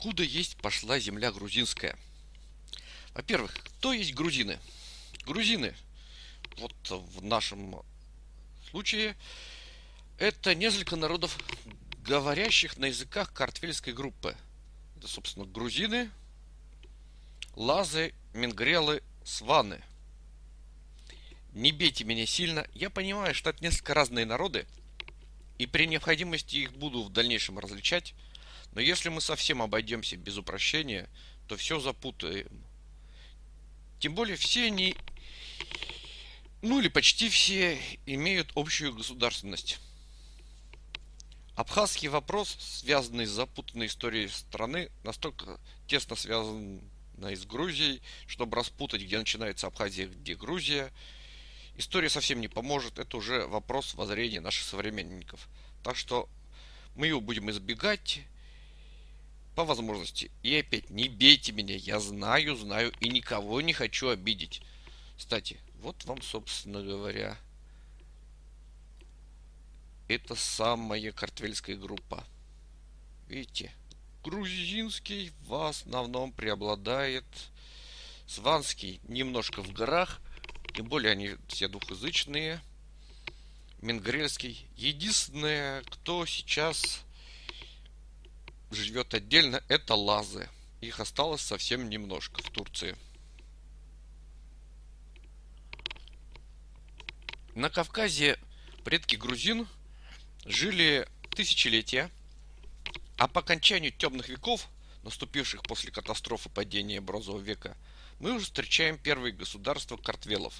откуда есть пошла земля грузинская? Во-первых, кто есть грузины? Грузины, вот в нашем случае, это несколько народов, говорящих на языках картвельской группы. Это, собственно, грузины, лазы, мингрелы, сваны. Не бейте меня сильно. Я понимаю, что это несколько разные народы, и при необходимости их буду в дальнейшем различать. Но если мы совсем обойдемся без упрощения, то все запутаем. Тем более все они, ну или почти все, имеют общую государственность. Абхазский вопрос, связанный с запутанной историей страны, настолько тесно связан с Грузией, чтобы распутать, где начинается Абхазия, где Грузия. История совсем не поможет, это уже вопрос воззрения наших современников. Так что мы его будем избегать по возможности. И опять, не бейте меня, я знаю, знаю и никого не хочу обидеть. Кстати, вот вам, собственно говоря, это самая картвельская группа. Видите, грузинский в основном преобладает. Сванский немножко в горах, тем более они все двухязычные. Мингрельский. Единственное, кто сейчас живет отдельно, это лазы. Их осталось совсем немножко в Турции. На Кавказе предки грузин жили тысячелетия, а по окончанию темных веков, наступивших после катастрофы падения бронзового века, мы уже встречаем первые государства картвелов.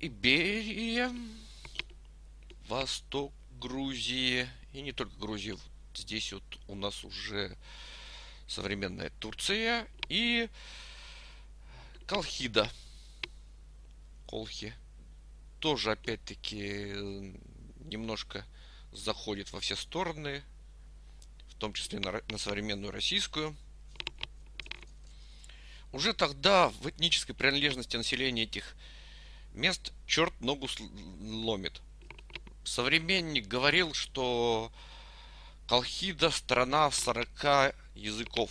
Иберия, восток Грузии и не только Грузии. Здесь вот у нас уже современная Турция и Колхида. Колхи. Тоже, опять-таки, немножко заходит во все стороны, в том числе на, на современную российскую. Уже тогда в этнической принадлежности населения этих мест черт ногу ломит – современник говорил, что Колхида страна 40 языков.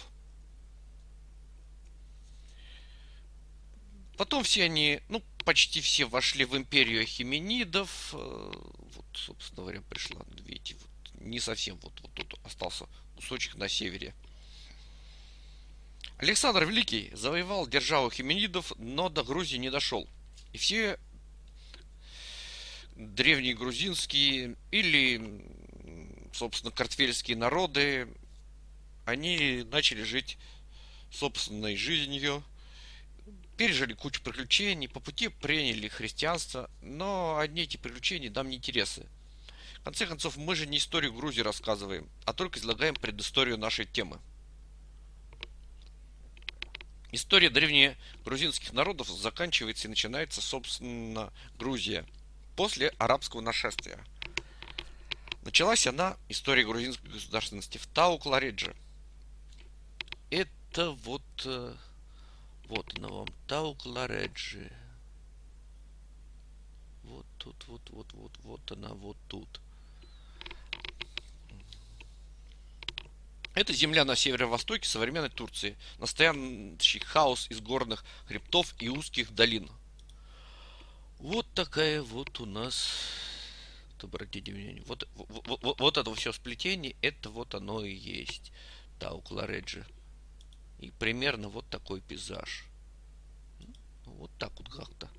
Потом все они, ну, почти все вошли в империю хименидов. Э, вот, собственно говоря, пришла, видите, вот, не совсем вот, вот тут остался кусочек на севере. Александр Великий завоевал державу хименидов, но до Грузии не дошел. И все древние грузинские или, собственно, картвельские народы, они начали жить собственной жизнью, пережили кучу приключений, по пути приняли христианство, но одни эти приключения нам не интересны. В конце концов, мы же не историю Грузии рассказываем, а только излагаем предысторию нашей темы. История древних грузинских народов заканчивается и начинается, собственно, Грузия – после арабского нашествия. Началась она, история грузинской государственности, в Тау-Кларедже. Это вот, э, вот она вам, Тау-Клареджи. Вот тут, вот, вот, вот, вот она, вот тут. Это земля на северо-востоке современной Турции. Настоящий хаос из горных хребтов и узких долин – вот такая вот у нас, обратите внимание, вот, вот, вот, вот это все сплетение, это вот оно и есть Тауклареджи. И примерно вот такой пейзаж. Ну, вот так вот как-то.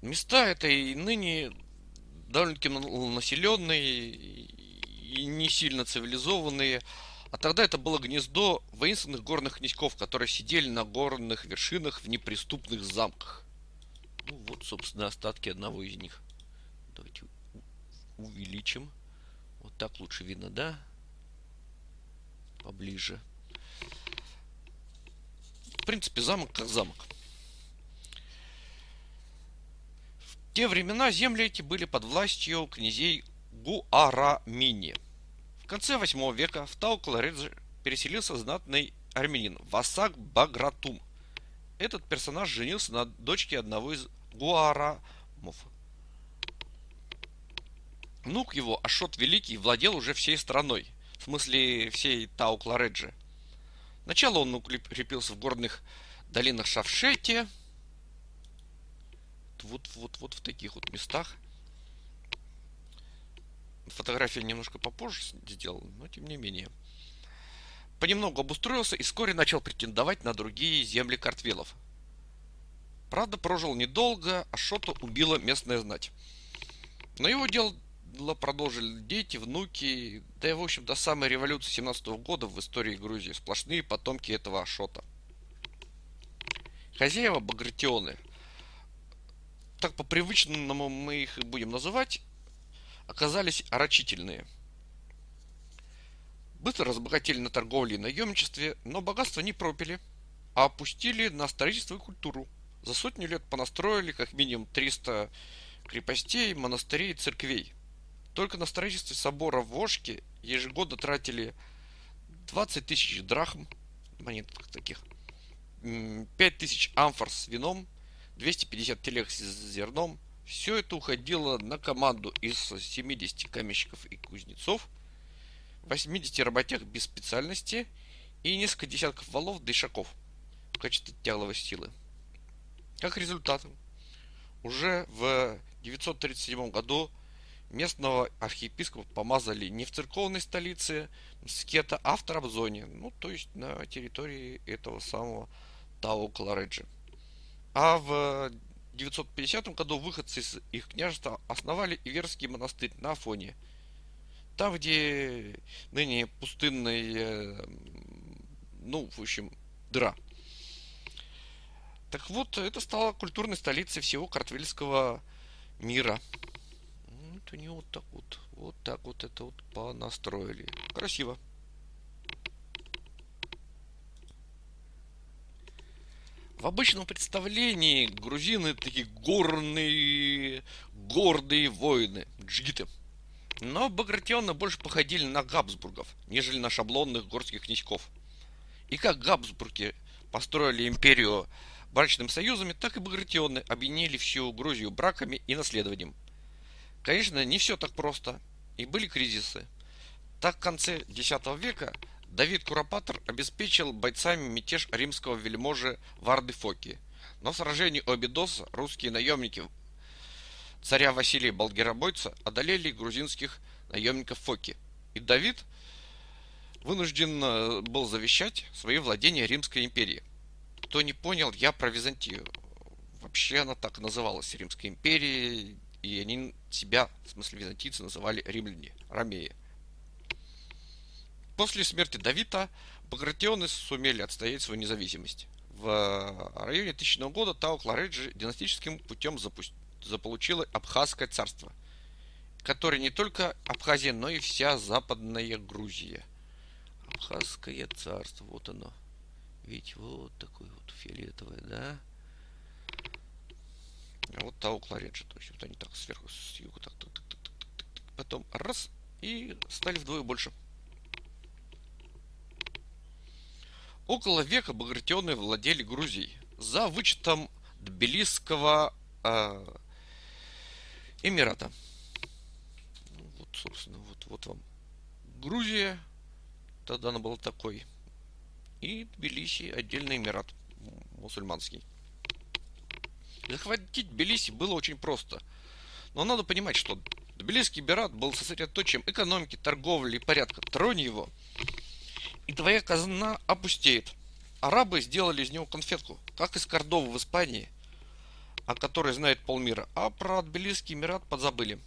Места это и ныне довольно-таки населенные и не сильно цивилизованные. А тогда это было гнездо воинственных горных князьков, которые сидели на горных вершинах в неприступных замках. Ну вот, собственно, остатки одного из них. Давайте увеличим. Вот так лучше видно, да? Поближе. В принципе, замок как замок. В те времена земли эти были под властью князей Гуарамини. В конце 8 века в Тау-Кларидже переселился знатный армянин Васак Багратум. Этот персонаж женился на дочке одного из гуарамов. Внук его, Ашот Великий, владел уже всей страной, в смысле всей Тау-Клареджи. Сначала он укрепился в горных долинах Шавшете, вот, вот, вот в таких вот местах. Фотографию немножко попозже сделал, но тем не менее. Понемногу обустроился и вскоре начал претендовать на другие земли картвелов. Правда, прожил недолго, а Шота убила местная знать. Но его дело продолжили дети, внуки, да и, в общем, до самой революции 17 года в истории Грузии сплошные потомки этого Ашота. Хозяева Багратионы, так по привычному мы их будем называть, оказались орочительные. Быстро разбогатели на торговле и наемничестве, но богатство не пропили, а опустили на строительство и культуру. За сотню лет понастроили как минимум 300 крепостей, монастырей и церквей. Только на строительстве собора в Ошке ежегодно тратили 20 тысяч драхм, монет таких, 5 тысяч амфор с вином, 250 телег с зерном. Все это уходило на команду из 70 каменщиков и кузнецов, 80 работяг без специальности и несколько десятков валов дышаков в качестве тягловой силы. Как результат, уже в 937 году местного архиепископа помазали не в церковной столице Скета, а в Трабзоне, ну, то есть на территории этого самого Тау Клареджи. А в 950 году выходцы из их княжества основали Иверский монастырь на Афоне. Там, где ныне пустынная, ну, в общем, дыра. Так вот, это стало культурной столицей всего картвельского мира вот они вот так вот, вот так вот это вот понастроили. Красиво. В обычном представлении грузины такие горные, гордые воины, джигиты. Но багратионы больше походили на Габсбургов, нежели на шаблонных горских князьков. И как Габсбурги построили империю брачными союзами, так и багратионы объединили всю Грузию браками и наследованием – Конечно, не все так просто. И были кризисы. Так в конце X века Давид Куропатор обеспечил бойцами мятеж римского вельможи Варды Фоки. Но в сражении Обидоса русские наемники царя Василия Болгеробойца одолели грузинских наемников Фоки. И Давид вынужден э, был завещать свои владения Римской империи. Кто не понял, я про Византию. Вообще она так называлась Римской империей и они себя, в смысле византийцы, называли римляне, ромеи. После смерти Давида багратионы сумели отстоять свою независимость. В районе 1000 года Тау Клареджи династическим путем запу- заполучила Абхазское царство, которое не только Абхазия, но и вся западная Грузия. Абхазское царство, вот оно. Видите, вот такое вот фиолетовое, да? Вот Тау Клареджи. То есть вот они так сверху, с юга, так, так, так, так, так, так, так. Потом раз, и стали вдвое больше. Около века багратионы владели Грузией. За вычетом Тбилисского э, Эмирата. Ну, вот, собственно, вот, вот вам Грузия. Тогда она была такой. И Тбилиси отдельный Эмират мусульманский. Захватить Тбилиси было очень просто. Но надо понимать, что Тбилисский Бират был сосредоточием экономики, торговли и порядка. Тронь его, и твоя казна опустеет. Арабы сделали из него конфетку, как из Кордовы в Испании, о которой знает полмира, а про Тбилисский Эмират подзабыли.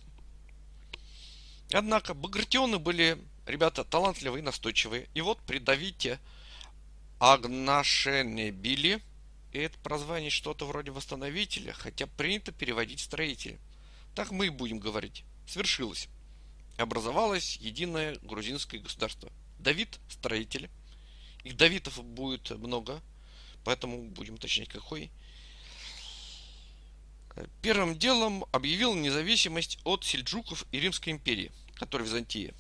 Однако багратионы были ребята талантливые и настойчивые. И вот при Давите Агнашенебили и это прозвание что-то вроде восстановителя, хотя принято переводить строитель. Так мы и будем говорить. Свершилось. Образовалось единое грузинское государство. Давид – строитель. Их Давидов будет много, поэтому будем уточнять какой. Первым делом объявил независимость от сельджуков и Римской империи, которая Византия.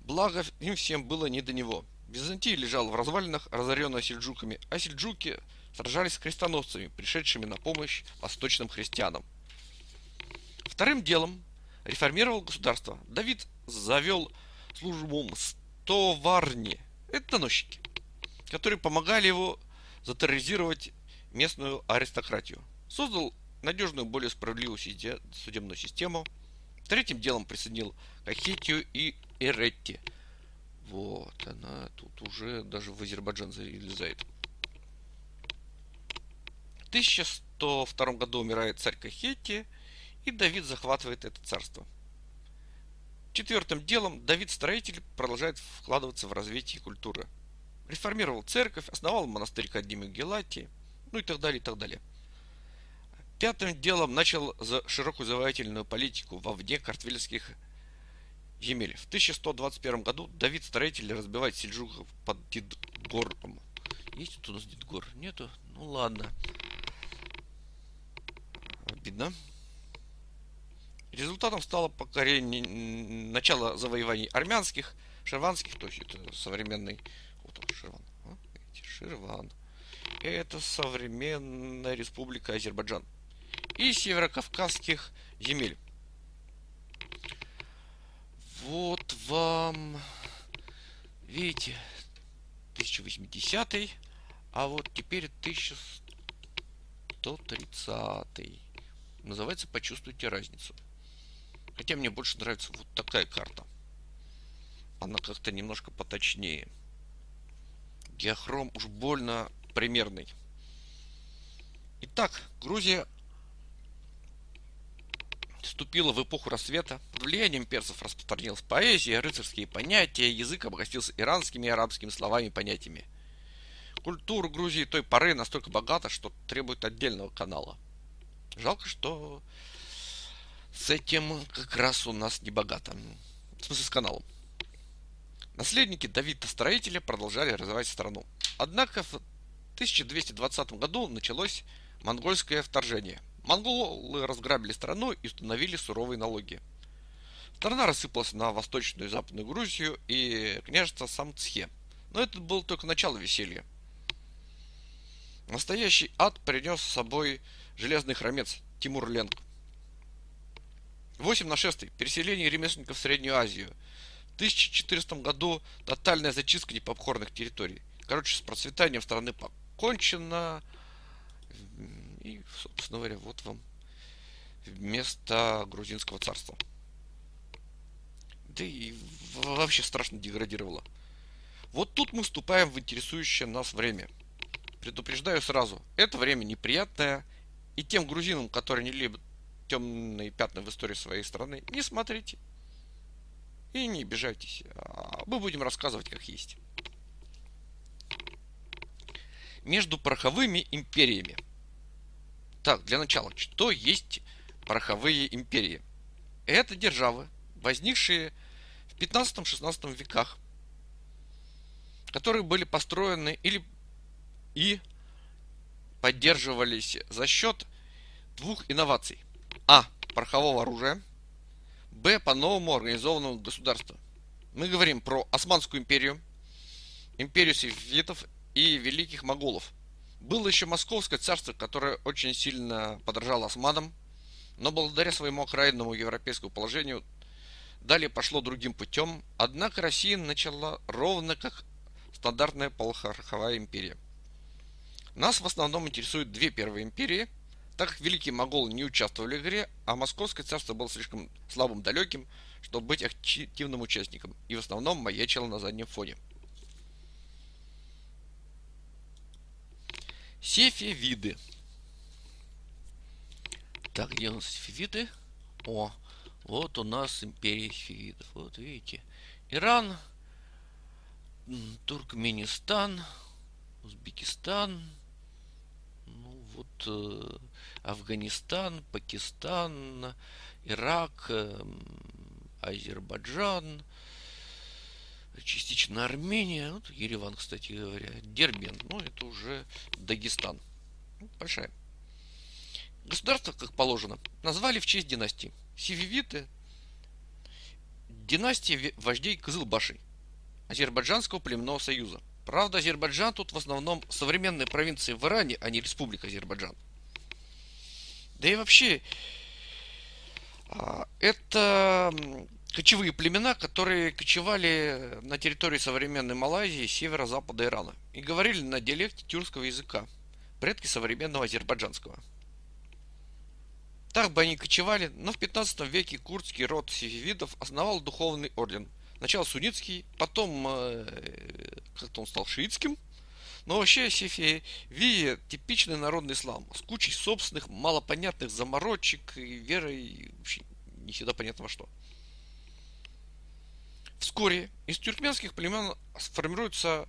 Благо им всем было не до него. Византия лежала в развалинах, разоренная сельджуками, а сельджуки сражались с крестоносцами, пришедшими на помощь восточным христианам. Вторым делом реформировал государство. Давид завел службу стоварни. Это доносчики, которые помогали его затерроризировать местную аристократию. Создал надежную, более справедливую судебную систему. Третьим делом присоединил Кахетию и Эретти. Вот, она тут уже даже в Азербайджан залезает. В 1102 году умирает царь Кахетия, и Давид захватывает это царство. Четвертым делом Давид Строитель продолжает вкладываться в развитие культуры. Реформировал церковь, основал монастырь Академию Гелатии, ну и так далее, и так далее. Пятым делом начал за широкую завоевательную политику во вне картвельских земель. В 1121 году Давид Строитель разбивает сельджуков под Дидгором. Есть тут у нас Дидгор? Нету? Ну ладно. Обидно. Результатом стало покорение, начало завоеваний армянских, шерванских, то есть это современный, вот он, Ширван, а, Ширван. Это современная республика Азербайджан. И северокавказских земель. Вот вам, видите, 1080 а вот теперь 1130 Называется «Почувствуйте разницу». Хотя мне больше нравится вот такая карта. Она как-то немножко поточнее. Диахром уж больно примерный. Итак, Грузия вступила в эпоху рассвета. Под влиянием персов распространилась поэзия, рыцарские понятия, язык обогатился иранскими и арабскими словами и понятиями. Культура Грузии той поры настолько богата, что требует отдельного канала. Жалко, что с этим как раз у нас не богато. В смысле, с каналом. Наследники Давида Строителя продолжали развивать страну. Однако в 1220 году началось монгольское вторжение. Монголы разграбили страну и установили суровые налоги. Страна рассыпалась на восточную и западную Грузию и княжество Самцхе. Но это было только начало веселья. Настоящий ад принес с собой железный хромец Тимур Ленг. 8 нашествий, переселение ремесленников в Среднюю Азию. В 1400 году тотальная зачистка непокорных территорий. Короче, с процветанием страны покончено. И, собственно говоря, вот вам вместо грузинского царства. Да и вообще страшно деградировало. Вот тут мы вступаем в интересующее нас время. Предупреждаю сразу, это время неприятное, и тем грузинам, которые не любят темные пятна в истории своей страны, не смотрите. И не обижайтесь. А мы будем рассказывать как есть. Между пороховыми империями. Так, для начала, что есть пороховые империи? Это державы, возникшие в 15-16 веках, которые были построены или и поддерживались за счет двух инноваций – а. Порохового оружия. Б. По-новому организованного государства. Мы говорим про Османскую империю, империю сефитов и великих моголов. Было еще Московское царство, которое очень сильно подражало османам, но благодаря своему окраинному европейскому положению далее пошло другим путем, однако Россия начала ровно как стандартная полухороховая империя. Нас в основном интересуют две первые империи – так как великие моголы не участвовали в игре, а Московское царство было слишком слабым далеким, чтобы быть активным участником, и в основном маячило на заднем фоне. Сефевиды. Так, где у нас сефевиды? О, вот у нас империя сефевидов. Вот видите. Иран, Туркменистан, Узбекистан, ну вот э, Афганистан, Пакистан, Ирак, эм, Азербайджан, частично Армения, вот Ереван, кстати говоря, Дербен, ну это уже Дагестан. Ну, большая. Государство, как положено, назвали в честь династии. Сививиты, династия вождей Кызылбашей. Азербайджанского племенного союза. Правда, Азербайджан тут в основном современные провинции в Иране, а не республика Азербайджан. Да и вообще, а, это кочевые племена, которые кочевали на территории современной Малайзии, северо-запада Ирана и говорили на диалекте тюркского языка, предки современного азербайджанского. Так бы они кочевали, но в 15 веке курдский род сефевидов основал духовный орден. Сначала суннитский, потом э, как-то он стал шиитским. Но вообще Сефевия типичный народный ислам с кучей собственных малопонятных заморочек и верой вообще не всегда понятно во что. Вскоре из тюркменских племен сформируются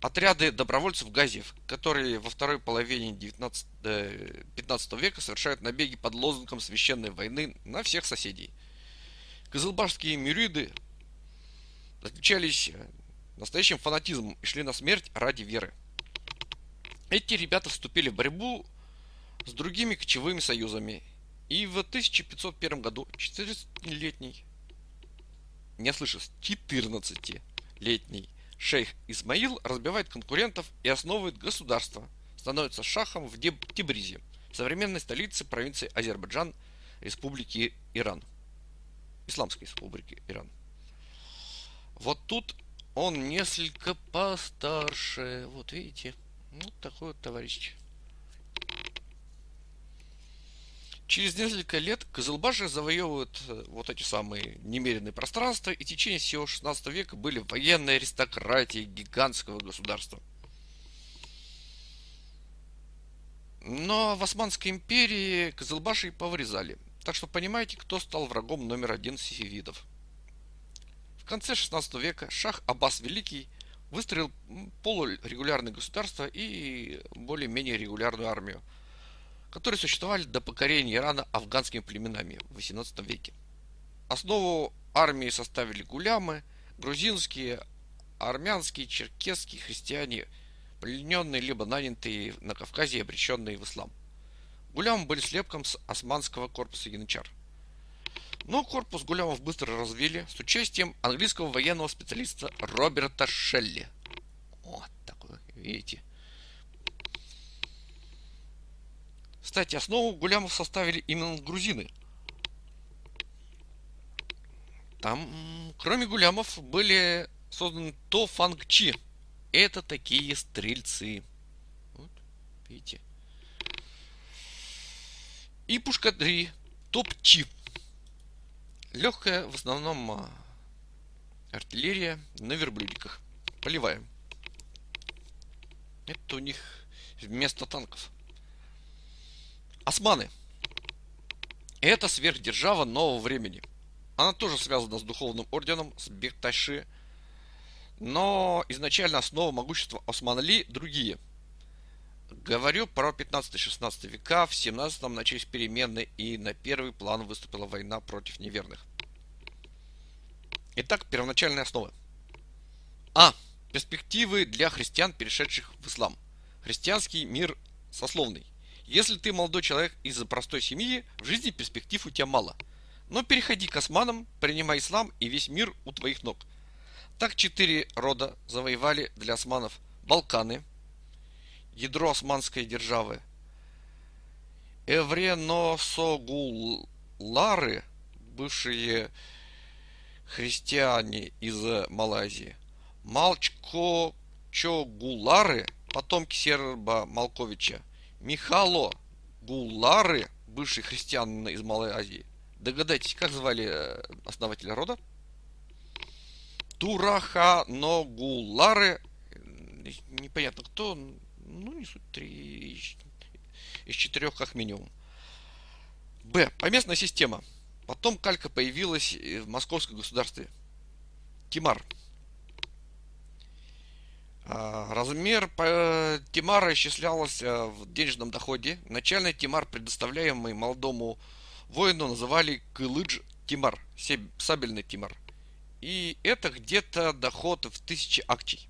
отряды добровольцев газиев, которые во второй половине 19, 15 э, века совершают набеги под лозунгом священной войны на всех соседей. Кызылбашские мюриды отличались э, настоящим фанатизмом и шли на смерть ради веры. Эти ребята вступили в борьбу с другими кочевыми союзами. И в 1501 году 14-летний не слышу, 14-летний шейх Исмаил разбивает конкурентов и основывает государство. Становится шахом в Тибризе, современной столице провинции Азербайджан, республики Иран. Исламской республики Иран. Вот тут он несколько постарше. Вот видите. Вот такой вот товарищ. Через несколько лет Кызылбаши завоевывают э, вот эти самые немеренные пространства, и в течение всего 16 века были военные аристократии гигантского государства. Но в Османской империи Кызылбаши повырезали. Так что понимаете, кто стал врагом номер один сифивидов. В конце 16 века Шах Аббас Великий выстроил полурегулярное государство и более-менее регулярную армию – которые существовали до покорения Ирана афганскими племенами в XVIII веке. Основу армии составили гулямы, грузинские, армянские, черкесские христиане, плененные либо нанятые на Кавказе и обреченные в ислам. Гулямы были слепком с османского корпуса янычар. Но корпус гулямов быстро развили с участием английского военного специалиста Роберта Шелли. Вот такой, видите, Кстати, основу гулямов составили именно грузины. Там, кроме гулямов, были созданы тофангчи. Это такие стрельцы. Вот, видите. И пушкари топчи. Легкая, в основном, а, артиллерия на верблюдиках. Поливаем. Это у них вместо танков. Османы. Это сверхдержава нового времени. Она тоже связана с духовным орденом, с Бекташи. Но изначально основа могущества Османли другие. Говорю про 15-16 века, в 17-м начались перемены и на первый план выступила война против неверных. Итак, первоначальные основы. А. Перспективы для христиан, перешедших в ислам. Христианский мир сословный. Если ты молодой человек из простой семьи, в жизни перспектив у тебя мало. Но переходи к османам, принимай ислам, и весь мир у твоих ног. Так четыре рода завоевали для османов Балканы, ядро османской державы, Эвреносогулары, бывшие христиане из Малайзии, Малчко-Чогулары, потомки серба Малковича, Михало Гулары, бывший христиан из Малой Азии. Догадайтесь, как звали э, основателя рода? Тураха Ногулары. Непонятно кто. Ну, не суть. Три из четырех как минимум. Б. Поместная система. Потом калька появилась в московском государстве. Тимар. А, размер Тимара исчислялся в денежном доходе. Начальный Тимар, предоставляемый молодому воину, называли Кылыдж Тимар, сабельный Тимар. И это где-то доход в тысячи акций.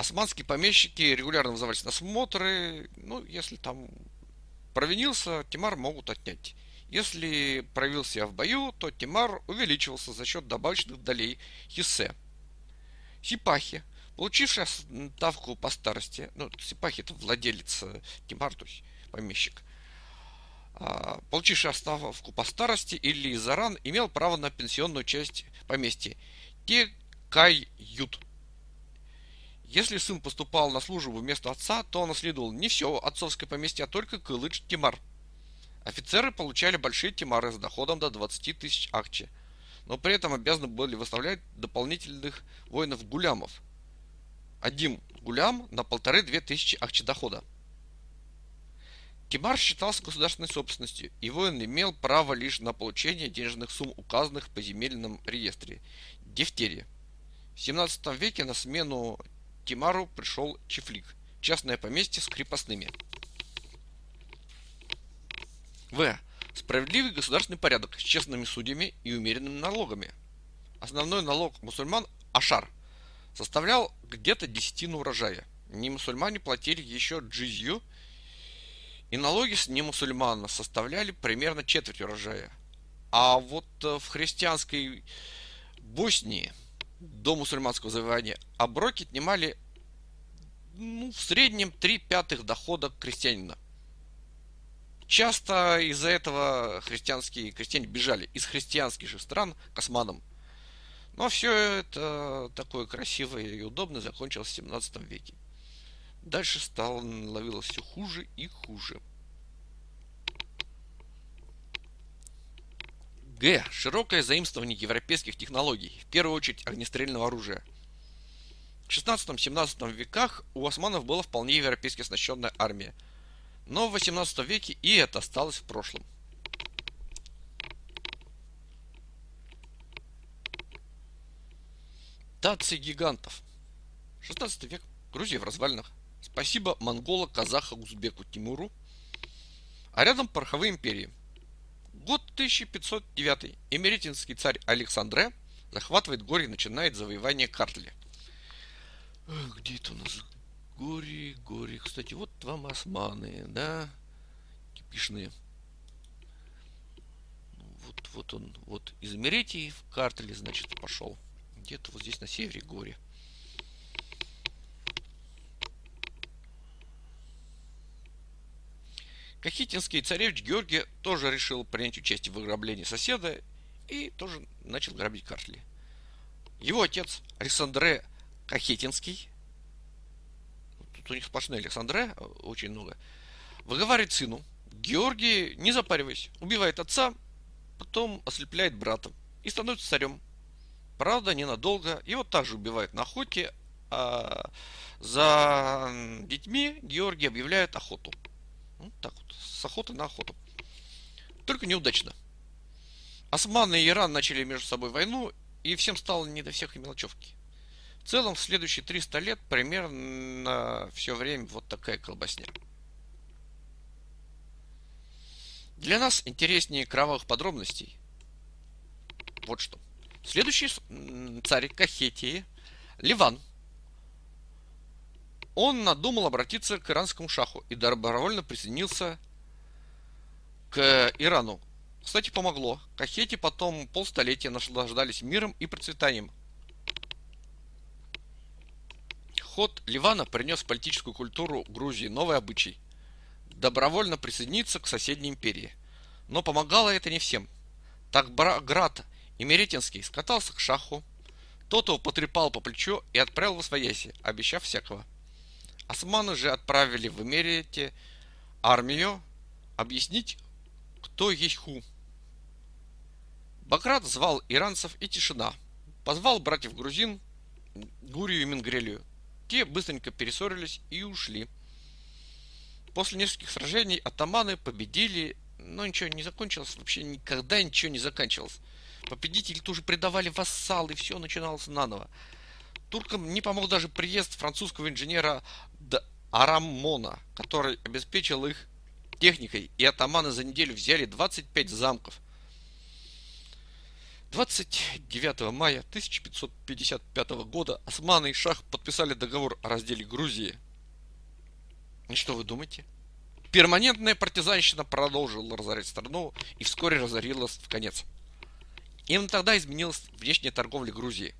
Османские помещики регулярно вызывались на смотры. Ну, если там провинился, Тимар могут отнять. Если проявил себя в бою, то Тимар увеличивался за счет добавочных долей хиссе. Сипахи, получивший ставку по старости, ну, Сипахи это владелец э, Тимар, то есть помещик, а, получивший ставку по старости или Заран имел право на пенсионную часть поместья Текайют. Если сын поступал на службу вместо отца, то он наследовал не все отцовское поместье, а только Кылыч Тимар. Офицеры получали большие тимары с доходом до 20 тысяч акчи, но при этом обязаны были выставлять дополнительных воинов-гулямов. Один гулям на полторы-две тысячи акчи дохода. Тимар считался государственной собственностью, и воин имел право лишь на получение денежных сумм, указанных в поземельном реестре – дифтерия. В 17 веке на смену Тимару пришел Чифлик – частное поместье с крепостными. В. Справедливый государственный порядок с честными судьями и умеренными налогами. Основной налог мусульман – ашар – составлял где-то десятину урожая. Не мусульмане платили еще джизью – и налоги с немусульман составляли примерно четверть урожая. А вот э, в христианской Боснии до мусульманского завоевания оброки отнимали ну, в среднем 3 пятых дохода крестьянина. Часто из-за этого христианские крестьяне бежали из христианских же стран к османам. Но все это такое красивое и удобное закончилось в 17 веке. Дальше стало ловилось все хуже и хуже. Г. Широкое заимствование европейских технологий, в первую очередь огнестрельного оружия. В 16-17 веках у османов была вполне европейски оснащенная армия. Но в 18 веке и это осталось в прошлом. Тации гигантов. 16 век. Грузия в развалинах. Спасибо монгола, казаха, узбеку Тимуру. А рядом пороховые империи. Год 1509. Эмеретинский царь Александре захватывает горе и начинает завоевание Картли. Где это у нас? Горе, горе. Кстати, вот вам османы, да? Типичные. Ну, вот, вот он, вот из Эмеретии в Картли, значит, пошел. Где-то вот здесь на севере горе. Кахетинский царевич Георгий тоже решил принять участие в ограблении соседа и тоже начал грабить Картли. Его отец Александре Кахетинский, тут у них сплошные Александре, очень много, выговаривает сыну, Георгий, не запаривайся, убивает отца, потом ослепляет брата и становится царем. Правда, ненадолго. Его также убивают на охоте, а за детьми Георгий объявляет охоту. Вот так вот, с охоты на охоту. Только неудачно. Османы и Иран начали между собой войну, и всем стало не до всех и мелочевки. В целом, в следующие 300 лет примерно все время вот такая колбасня. Для нас интереснее кровавых подробностей. Вот что. Следующий царь Кахетии, Ливан – он надумал обратиться к иранскому шаху и добровольно присоединился к Ирану. Кстати, помогло. Кахети потом полстолетия наслаждались миром и процветанием. Ход Ливана принес политическую культуру Грузии новый обычай – добровольно присоединиться к соседней империи. Но помогало это не всем. Так Град Имеретинский скатался к шаху, тот его потрепал по плечу и отправил в Освояси, обещав всякого – Османы же отправили в Эмерите армию объяснить, кто есть ху. Баграт звал иранцев и тишина. Позвал братьев грузин Гурию и Мингрелию. Те быстренько перессорились и ушли. После нескольких сражений атаманы победили, но ничего не закончилось, вообще никогда ничего не заканчивалось. Победители тоже предавали вассалы, и все начиналось наново. Туркам не помог даже приезд французского инженера Араммона, который обеспечил их техникой, и атаманы за неделю взяли 25 замков. 29 мая 1555 года османы и шах подписали договор о разделе Грузии. И что вы думаете? Перманентная партизанщина продолжила разорять страну и вскоре разорилась в конец. Именно тогда изменилась внешняя торговля Грузии.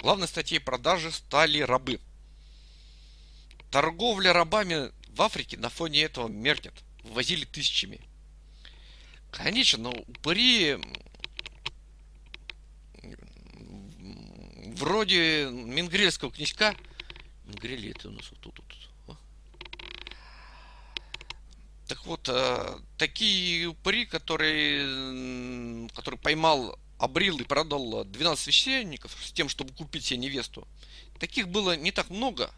Главной статьей продажи стали рабы. Торговля рабами в Африке на фоне этого меркнет. Ввозили тысячами. Конечно, упыри вроде Мингрельского князька. Мингрели это у нас вот тут. Так вот, э, такие упыри, которые, которые поймал, обрил и продал 12 священников с тем, чтобы купить себе невесту, таких было не так много,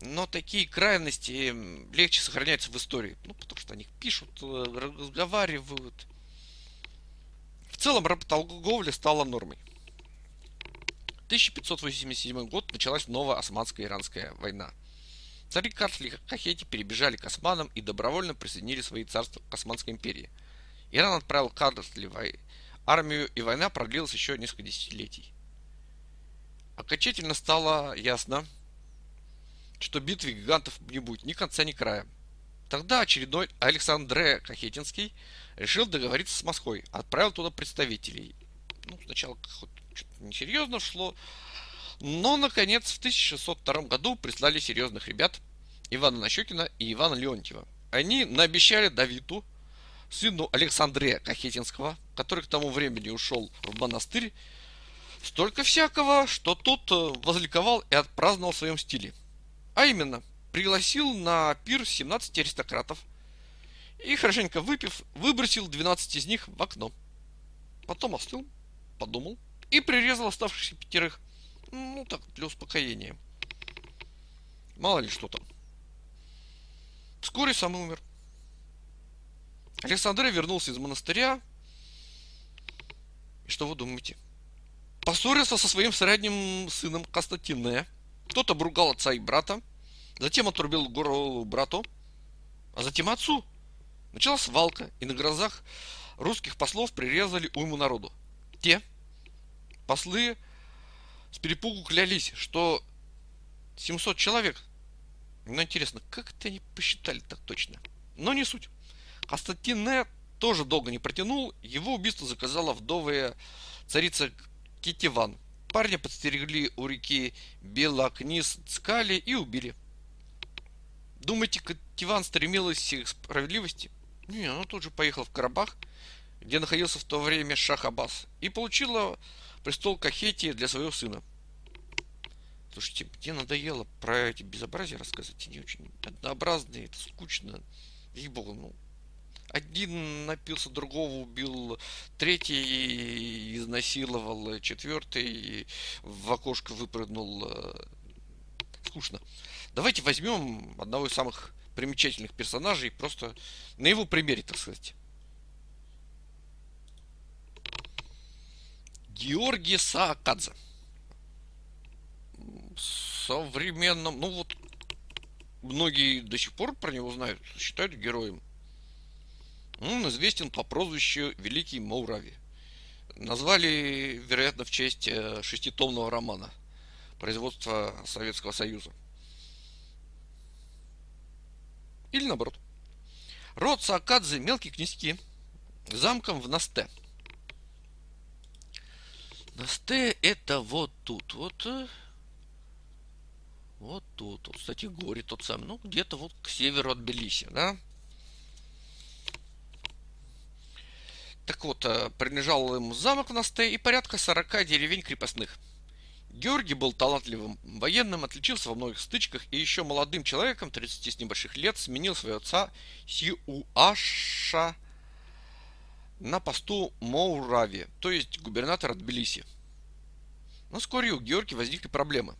но такие крайности легче сохраняются в истории. Ну, потому что они пишут, э, разговаривают. В целом работорговля стала нормой. 1587 год началась новая османско-иранская война. Цари Карсли и Кахети перебежали к османам и добровольно присоединили свои царства к Османской империи. Иран отправил Карсли армию, и война продлилась еще несколько десятилетий. Окончательно стало ясно, что битвы гигантов не будет ни конца, ни края. Тогда очередной Александре Кахетинский решил договориться с Москвой, отправил туда представителей. Ну, сначала что-то несерьезно шло. Но, наконец, в 1602 году прислали серьезных ребят Ивана Нащекина и Ивана Леонтьева. Они наобещали Давиду, сыну Александре Кахетинского, который к тому времени ушел в монастырь, столько всякого, что тот э, возликовал и отпраздновал в своем стиле. А именно, пригласил на пир 17 аристократов и, хорошенько выпив, выбросил 12 из них в окно. Потом остыл, подумал и прирезал оставшихся пятерых. Ну, так, для успокоения. Мало ли что там. Вскоре сам умер. Александр вернулся из монастыря. И что вы думаете? Поссорился со своим средним сыном Константине. Тот обругал отца и брата. Затем отрубил горло брату. А затем отцу. Началась свалка. И на глазах русских послов прирезали уйму народу. Те послы с перепугу клялись, что 700 человек. Ну, интересно, как это они посчитали так точно? Но не суть. Константин тоже долго не протянул. Его убийство заказала вдовая царица Китиван. Парня подстерегли у реки Белокнис Цкали и убили. Думаете, Китиван стремилась к справедливости? Не, она тут же поехала в Карабах, где находился в то время Шах Аббас, и получила престол Кахетии для своего сына. Слушайте, мне надоело про эти безобразия рассказывать. Они очень однообразные, это скучно. Ей-богу, ну. Один напился, другого убил, третий изнасиловал, четвертый в окошко выпрыгнул. Скучно. Давайте возьмем одного из самых примечательных персонажей, просто на его примере, так сказать. Георгий Саакадзе. Современном, ну вот, многие до сих пор про него знают, считают героем. Он известен по прозвищу Великий Маурави. Назвали, вероятно, в честь э, шеститомного романа производства Советского Союза. Или наоборот. Род Саакадзе – мелкие князьки, замком в Насте – Насте это вот тут, вот. Э, вот тут. Вот, кстати, горе тот самый. Ну, где-то вот к северу от Белиси, да? Так вот, э, принадлежал ему замок в Насте и порядка 40 деревень крепостных. Георгий был талантливым военным, отличился во многих стычках и еще молодым человеком, 30 с небольших лет, сменил своего отца Сиуаша на посту Моурави, то есть губернатора Тбилиси. Но вскоре у Георгия возникли проблемы.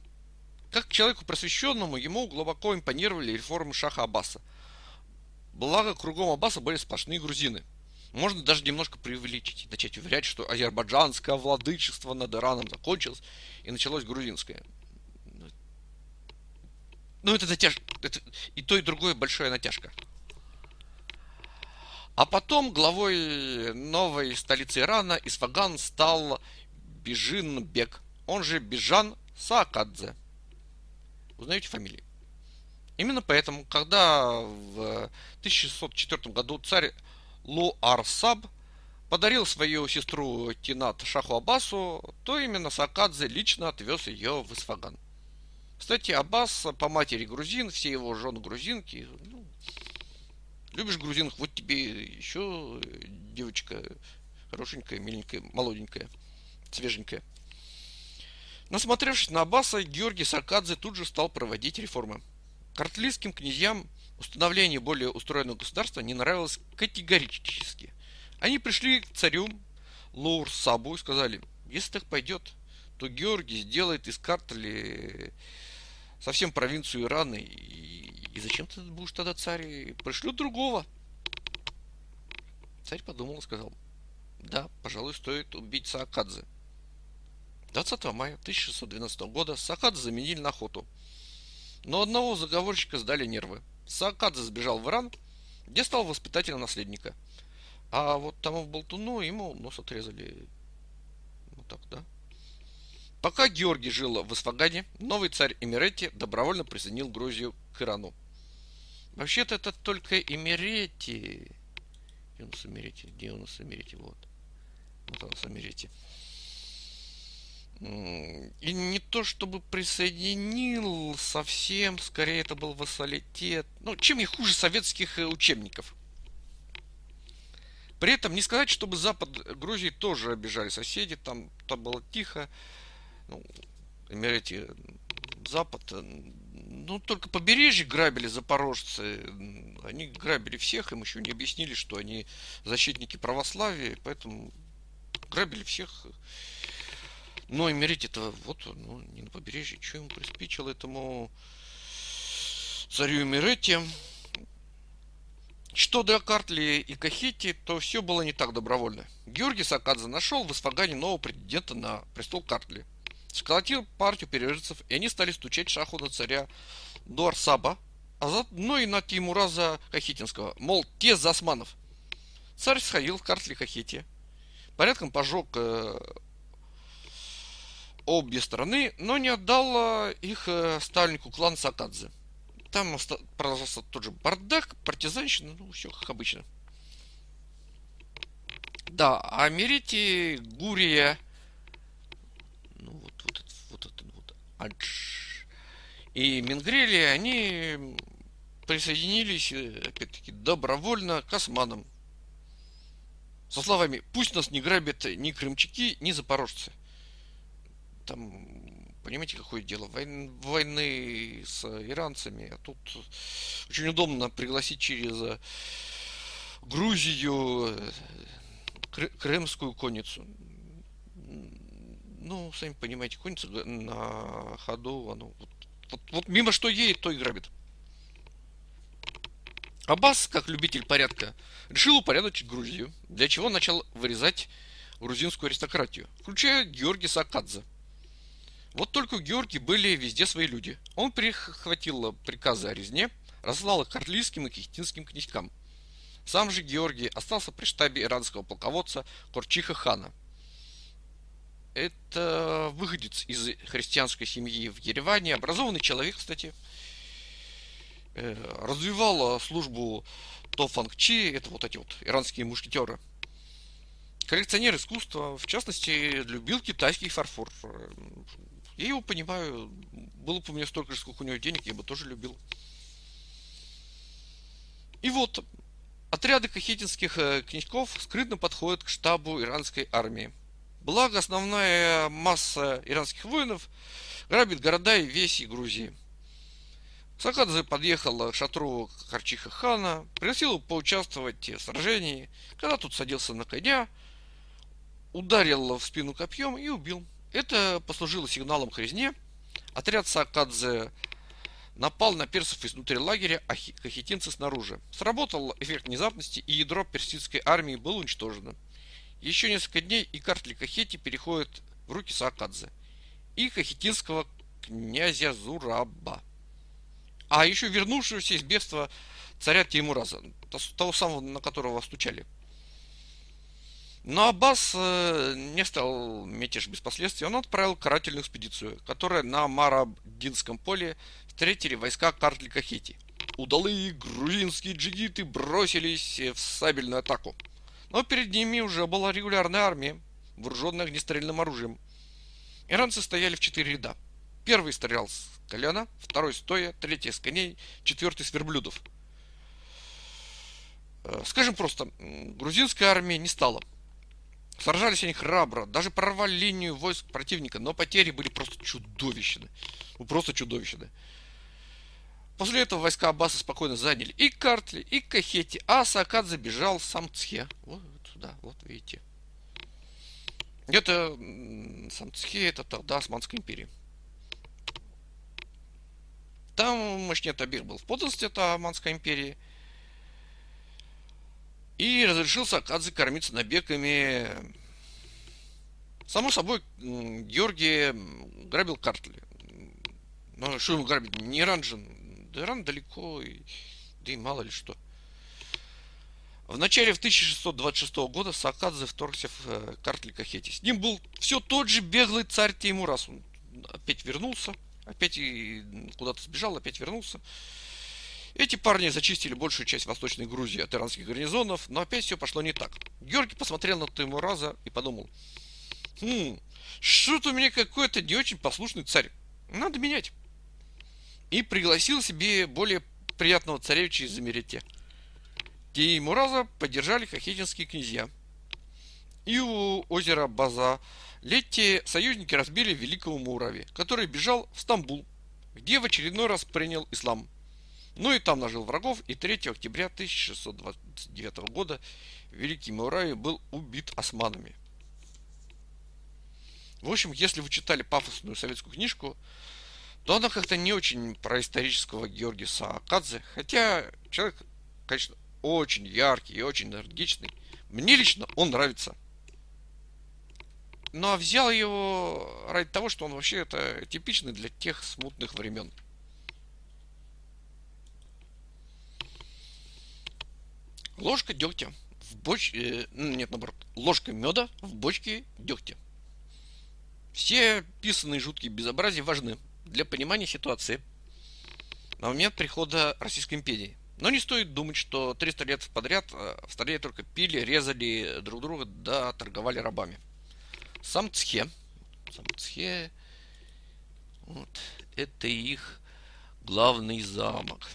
Как человеку просвещенному, ему глубоко импонировали реформы Шаха Аббаса. Благо, кругом Аббаса были сплошные грузины. Можно даже немножко преувеличить, начать уверять, что азербайджанское владычество над Ираном закончилось, и началось грузинское. Ну, это натяжка. Это и то, и другое большая натяжка. А потом главой новой столицы Ирана Исфаган стал Бежин Бек, он же Бежан Саакадзе. Узнаете фамилию? Именно поэтому, когда в 1604 году царь Лу-Ар-Саб подарил свою сестру Тинат Шаху Аббасу, то именно Сакадзе лично отвез ее в Исфаган. Кстати, Аббас по матери грузин, все его жены грузинки. Ну, любишь грузинок, вот тебе еще девочка хорошенькая, миленькая, молоденькая, свеженькая. Насмотревшись на Аббаса, Георгий Сакадзе тут же стал проводить реформы. Картлийским князьям установление более устроенного государства не нравилось категорически. Они пришли к царю Лоур Сабу и сказали, если так пойдет, то Георгий сделает из Картли совсем провинцию Ирана. И, и зачем ты будешь тогда царь? Пришлют другого. Царь подумал и сказал, да, пожалуй, стоит убить Саакадзе. 20 мая 1612 года Саакадзе заменили на охоту. Но одного заговорщика сдали нервы. Саакадзе сбежал в Иран, где стал воспитателем наследника – а вот тому в болтуну ему нос отрезали. Вот так, да? Пока Георгий жил в Исфагане, новый царь Эмирети добровольно присоединил Грузию к Ирану. Вообще-то это только Эмирети. Где у нас Эмирети? Где у нас Эмирети? Вот. Вот у нас Эмирети. И не то чтобы присоединил совсем, скорее это был вассалитет. Ну, чем не хуже советских э, учебников. При этом не сказать, чтобы запад Грузии тоже обижали соседи, там, там было тихо. Ну, Эмирете, запад, ну, только побережье грабили запорожцы. Они грабили всех, им еще не объяснили, что они защитники православия, поэтому грабили всех. Но Эмирете это вот, ну, не на побережье, что ему приспичило этому царю Эмирете. Что до Картли и Кахити, то все было не так добровольно. Георгий Сакадзе нашел в Исфагане нового претендента на престол Картли. Сколотил партию пережитцев, и они стали стучать шаху на царя Дуарсаба, а заодно и на Тимураза Кахитинского, мол, те за османов. Царь сходил в Картли Кахити, порядком пожег э, обе стороны, но не отдал э, их э, стальнику клан Сакадзе. Там продолжался тот же бардак, партизанщина, ну, все как обычно. Да, а Мерити, Гурия, ну, вот, вот, вот это вот, Адж, и Мингрели, они присоединились, э, опять-таки, добровольно к османам. Со словами, пусть нас не грабят ни крымчаки, ни запорожцы. Там Понимаете, какое дело? Войны, войны с иранцами. А тут очень удобно пригласить через э, Грузию э, крымскую конницу. Ну, сами понимаете, конница на ходу, оно вот, вот, вот мимо что едет, то и грабит. Аббас, как любитель порядка, решил упорядочить Грузию, для чего начал вырезать грузинскую аристократию, включая Георгия Сакадзе – вот только у Георгия были везде свои люди. Он прихватил приказы о резне, разслал их карлийским и кихтинским князькам. Сам же Георгий остался при штабе иранского полководца Корчиха хана. Это выходец из христианской семьи в Ереване, образованный человек, кстати. Э, развивал службу Тофангчи, это вот эти вот иранские мушкетеры. Коллекционер искусства, в частности, любил китайский фарфор. Я его понимаю. Было бы у меня столько же, сколько у него денег, я бы тоже любил. И вот, отряды кахетинских э, князьков скрытно подходят к штабу иранской армии. Благо, основная масса иранских воинов грабит города и веси Грузии. Сакадзе подъехал к шатру Харчиха хана, пригласил его поучаствовать в сражении. Когда тут садился на коня, ударил в спину копьем и убил. Это послужило сигналом к резне. Отряд Сакадзе напал на персов изнутри лагеря, а кахетинцы снаружи. Сработал эффект внезапности, и ядро персидской армии было уничтожено. Еще несколько дней, и Картли Кахети переходит в руки Саакадзе и кахетинского князя Зураба. А еще вернувшегося из бедства царя Тимураза, того самого, на которого стучали. Но Аббас э, не стал мятеж без последствий. Он отправил карательную экспедицию, которая на Марабдинском поле встретили войска Картлика Хети. Удалые грузинские джигиты бросились в сабельную атаку. Но перед ними уже была регулярная армия, вооруженная огнестрельным оружием. Иранцы стояли в четыре ряда. Первый стрелял с колена, второй стоя, третий с коней, четвертый с верблюдов. Э, скажем просто, грузинская армия не стала Сражались они храбро, даже прорвали линию войск противника, но потери были просто чудовищны. Ну, просто чудовищны. После этого войска Аббаса спокойно заняли и Картли, и Кахети, а Сакад забежал в Самцхе. Вот сюда, вот видите. Это Самцхе, это тогда Османская империя. Там Машнет Абир был в подданстве это Османской империи. И разрешил Сакадзе кормиться набегами. Само собой, Георгий грабил Картли. Но что ему грабить? Не Иран же. Да Иран далеко, и, да и мало ли что. В начале 1626 года Сакадзе вторгся в э, Картли Кахети. С ним был все тот же беглый царь Теймурас. Он опять вернулся, опять куда-то сбежал, опять вернулся. Эти парни зачистили большую часть Восточной Грузии от иранских гарнизонов, но опять все пошло не так. Георгий посмотрел на Тимураза и подумал, хм, что-то у меня какой-то не очень послушный царь. Надо менять. И пригласил себе более приятного царевича из Замерете. Тимураза поддержали хахетинские князья. И у озера База летние союзники разбили великого Мурави, который бежал в Стамбул, где в очередной раз принял ислам. Ну и там нажил врагов, и 3 октября 1629 года Великий Мурави был убит османами. В общем, если вы читали пафосную советскую книжку, то она как-то не очень про исторического Георгия Саакадзе, хотя человек, конечно, очень яркий и очень энергичный. Мне лично он нравится. Ну, а взял его ради того, что он вообще это типичный для тех смутных времен. Ложка дегтя в бочке... Э, ну, нет, наоборот. Ложка меда в бочке дегтя. Все писанные жуткие безобразия важны для понимания ситуации на момент прихода Российской империи. Но не стоит думать, что 300 лет подряд э, в столе только пили, резали друг друга, да торговали рабами. Сам Цхе, сам Цхе, вот, это их главный замок.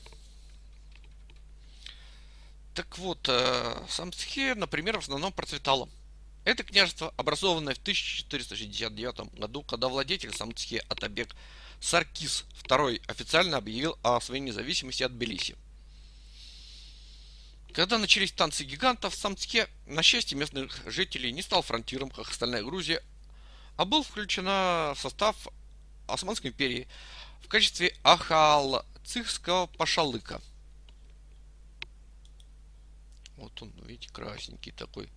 Так вот, э, Самсхе, например, в основном процветало. Это княжество, образованное в 1469 году, когда владетель Самцхе Атабек Саркис II официально объявил о своей независимости от Белиси. Когда начались танцы гигантов, Самцхе, на счастье местных жителей, не стал фронтиром, как остальная Грузия, а был включен в состав Османской империи в качестве Ахал-Цихского пашалыка – вот он, видите, красненький такой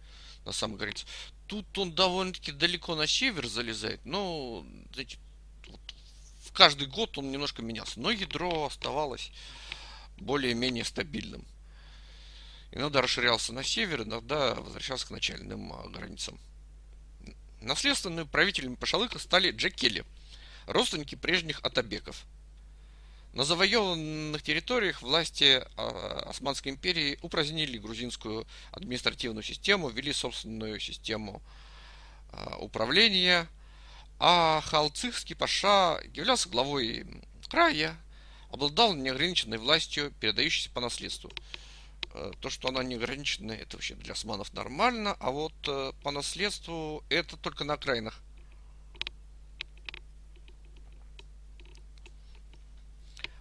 на самом границе. Тут он довольно-таки далеко на север залезает, но знаете, вот, в каждый год он немножко менялся. Но ядро оставалось более-менее стабильным. Иногда расширялся на север, иногда возвращался к начальным а, границам. Наследственными правителями Пашалыка стали Джекели, родственники прежних атабеков – на завоеванных территориях власти а, Османской империи упразднили грузинскую административную систему, ввели собственную систему а, управления, а Халцихский паша являлся главой края, обладал неограниченной властью, передающейся по наследству. Э, то, что она неограниченная, это вообще для османов нормально, а вот э, по наследству это только на окраинах.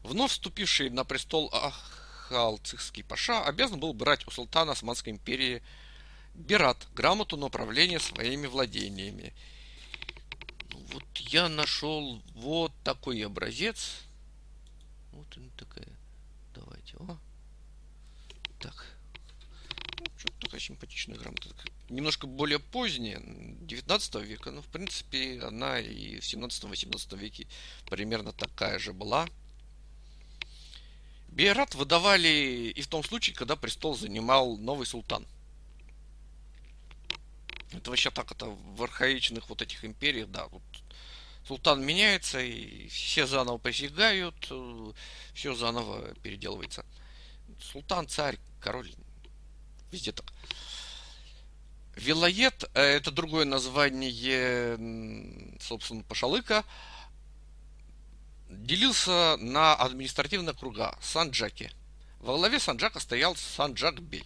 Вновь вступивший на престол Ахалцихский паша обязан был брать у султана Османской империи Берат, грамоту на управление своими владениями. Ну, вот я нашел вот такой образец. Вот он такая. Давайте. О. Так. Ну, что-то такая симпатичная грамота. Немножко более поздняя, 19 века, но в принципе она и в 17-18 веке примерно такая же была. Бейрат выдавали и в том случае, когда престол занимал новый султан. Это вообще так, это в архаичных вот этих империях, да, вот султан меняется, и все заново присягают, э, все заново переделывается. Султан, царь, король, везде так. Вилает – это другое название, собственно, Пашалыка, делился на административные круга Санджаки. Во главе Санджака стоял Санджак-бей.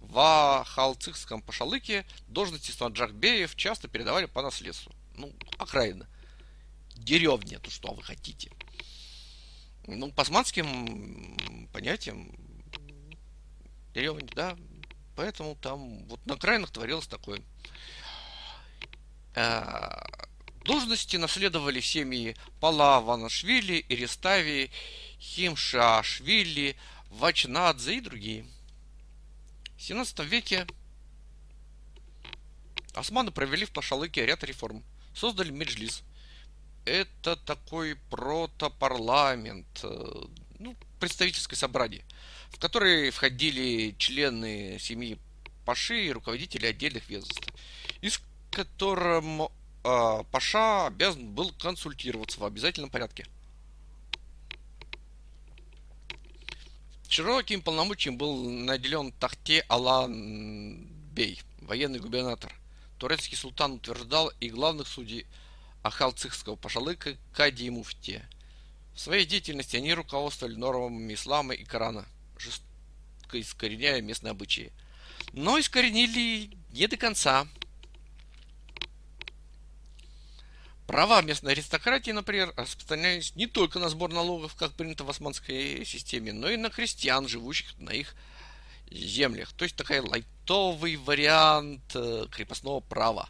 В Халцихском Пашалыке должности Санджак-беев часто передавали по наследству. Ну, окраина. Деревня, то что вы хотите. Ну, по османским понятиям, деревня, да, Поэтому там вот на окраинах творилось такое. Должности наследовали семьи Палаванашвили, Ирестави, Химшашвили, Вачнадзе и другие. В 17 веке османы провели в Пашалыке ряд реформ. Создали Меджлис. Это такой протопарламент, э, ну, представительское собрание – в который входили члены семьи Паши и руководители отдельных ведомств, из которым Паша обязан был консультироваться в обязательном порядке. Широким полномочием был наделен Тахте Алан Бей, военный губернатор. Турецкий султан утверждал и главных судей Ахалцихского пашалыка Кади и Муфте. В своей деятельности они руководствовали нормами ислама и Корана – жестко искореняя местные обычаи. Но искоренили не до конца. Права местной аристократии, например, распространялись не только на сбор налогов, как принято в османской системе, но и на крестьян, живущих на их землях. То есть такой лайтовый вариант э, крепостного права.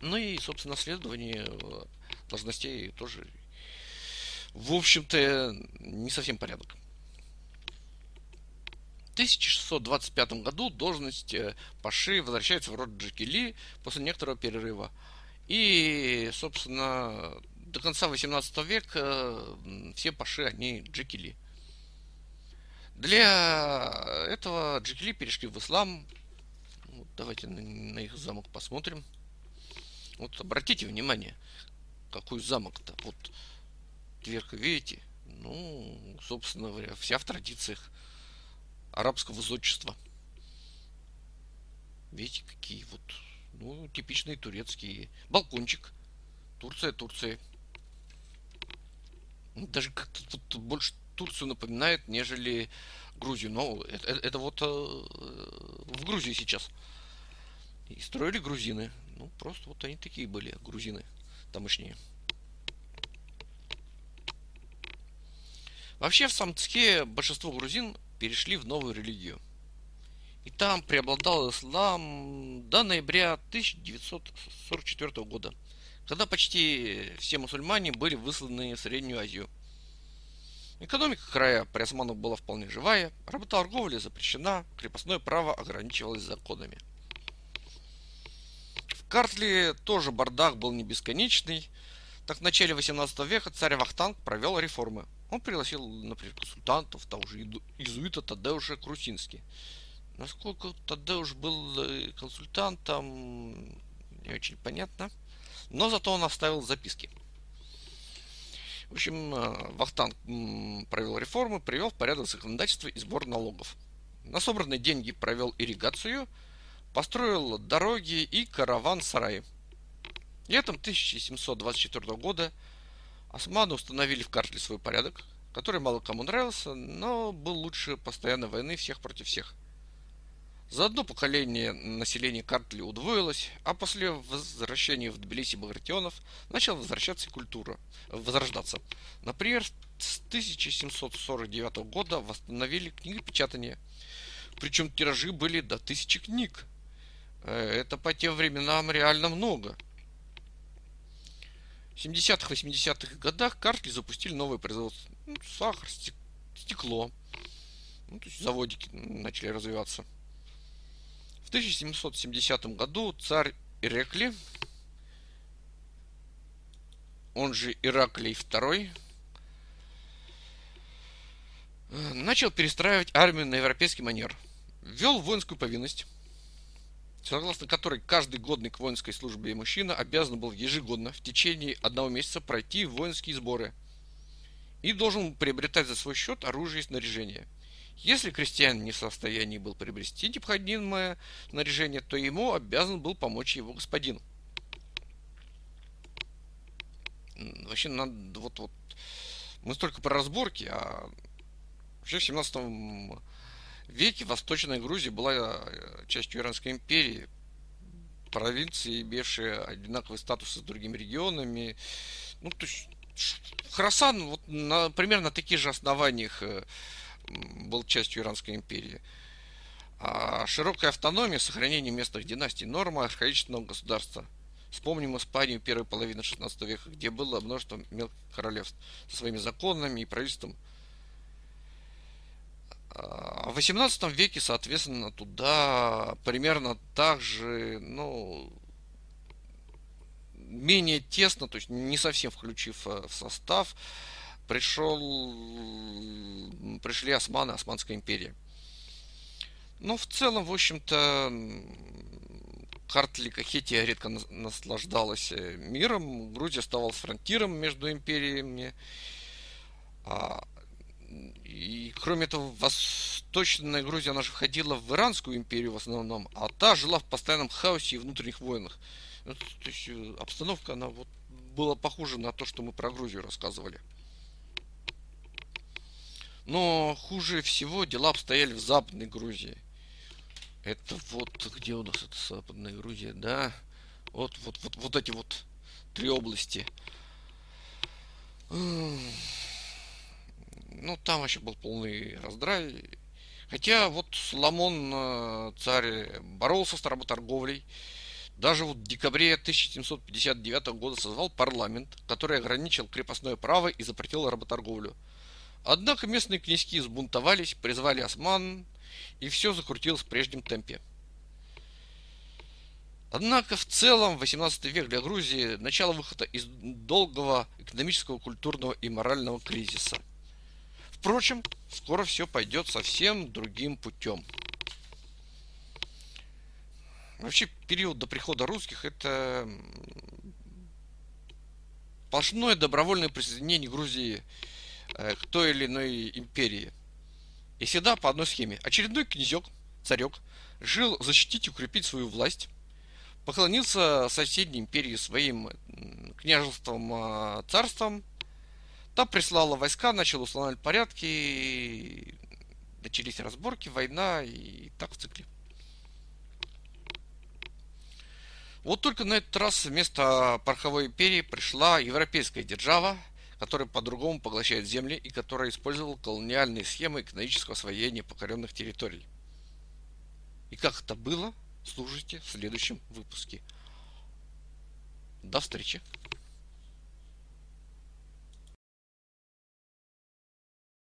Ну и, собственно, наследование э, должностей тоже, в общем-то, не совсем порядок. 1625 году должность э, Паши возвращается в род Джекили после некоторого перерыва. И, собственно, до конца 18 века все Паши, они Джекили. Для этого Джекили перешли в ислам. Вот давайте на, на их замок посмотрим. Вот обратите внимание, какой замок-то. Вот дверка, видите? Ну, собственно говоря, вся в традициях арабского зодчества. Видите, какие вот, ну, типичные турецкие. Балкончик. Турция, Турция. Ну, даже как-то вот больше Турцию напоминает, нежели Грузию. Но это, это вот э, в Грузии сейчас. И строили грузины. Ну, просто вот они такие были, грузины тамошние. Вообще в Самцке большинство грузин перешли в новую религию. И там преобладал ислам до ноября 1944 года, когда почти все мусульмане были высланы в Среднюю Азию. Экономика края при османах была вполне живая, работорговля запрещена, крепостное право ограничивалось законами. В Картле тоже бардак был не бесконечный. Так в начале 18 века царь Вахтанг провел реформы – он пригласил, например, консультантов, того же иезуита Тадеуша Крусински. Насколько Тадеуш был э, консультантом, не очень понятно. Но зато он оставил записки. В общем, э, Вахтанг провел реформы, привел в порядок законодательства и сбор налогов. На собранные деньги провел ирригацию, построил дороги и караван-сараи. Летом 1724 года Османы установили в Картле свой порядок, который мало кому нравился, но был лучше постоянной войны всех против всех. За одно поколение население Картли удвоилось, а после возвращения в Тбилиси Багратионов начала возвращаться культура, возрождаться. Например, с 1749 года восстановили книгопечатание, причем тиражи были до тысячи книг. Э, это по тем временам реально много – 70-х, 80-х годах Картли запустили новое производство. Ну, сахар, стекло. Ну, то есть заводики начали развиваться. В 1770 году царь Ирекли, он же Ираклий II, начал перестраивать армию на европейский манер. Ввел воинскую повинность. согласно которой каждый годный к воинской службе мужчина обязан был ежегодно в течение одного месяца пройти воинские сборы и должен приобретать за свой счет оружие и снаряжение. Если крестьян не в состоянии был приобрести необходимое снаряжение, то ему обязан был помочь его господин. Вообще, надо вот, вот мы столько про разборки, а вообще в 17 веке Восточная Грузия была э, частью Иранской империи, провинции, имевшие одинаковый статус с другими регионами. Ну, то есть Харасан вот на, примерно на таких же основаниях э, был частью Иранской империи. А широкая автономия, сохранение местных династий, норма архаичного государства. Вспомним Испанию первой половины 16 века, где было множество мелких королевств со своими законами и правительством – а в 18 веке, соответственно, туда примерно так же, ну, менее тесно, то есть не совсем включив э, в состав, пришел, пришли османы, Османская империя. Но в целом, в общем-то, Картлика Хетия редко наслаждалась э, миром. Грузия оставалась фронтиром между империями. А и кроме этого, Восточная Грузия, она же входила в Иранскую империю в основном, а та жила в постоянном хаосе и внутренних войнах. Ну, то есть э, обстановка, она вот была похожа на то, что мы про Грузию рассказывали. Но хуже всего дела обстояли в Западной Грузии. Это вот где у нас эта Западная Грузия, да? Вот, вот, вот, вот эти вот три области. Ну, там вообще был полный раздрай. Хотя вот Соломон, э, царь, боролся с работорговлей. Даже вот в декабре 1759 года созвал парламент, который ограничил крепостное право и запретил работорговлю. Однако местные князьки сбунтовались, призвали осман, и все закрутилось в прежнем темпе. Однако в целом 18 век для Грузии начало выхода из долгого экономического, культурного и морального кризиса – Впрочем, скоро все пойдет совсем другим путем. Вообще, период до прихода русских это сплошное добровольное присоединение Грузии к той или иной империи. И всегда по одной схеме. Очередной князек, царек, жил защитить и укрепить свою власть, поклонился соседней империи своим княжеством, э, царством – Та прислала войска, начала устанавливать порядки, начались разборки, война и так в цикле. Вот только на этот раз вместо пороховой империи пришла европейская держава, которая по-другому поглощает земли и которая использовала колониальные схемы экономического освоения покоренных территорий. И как это было, слушайте в следующем выпуске. До встречи!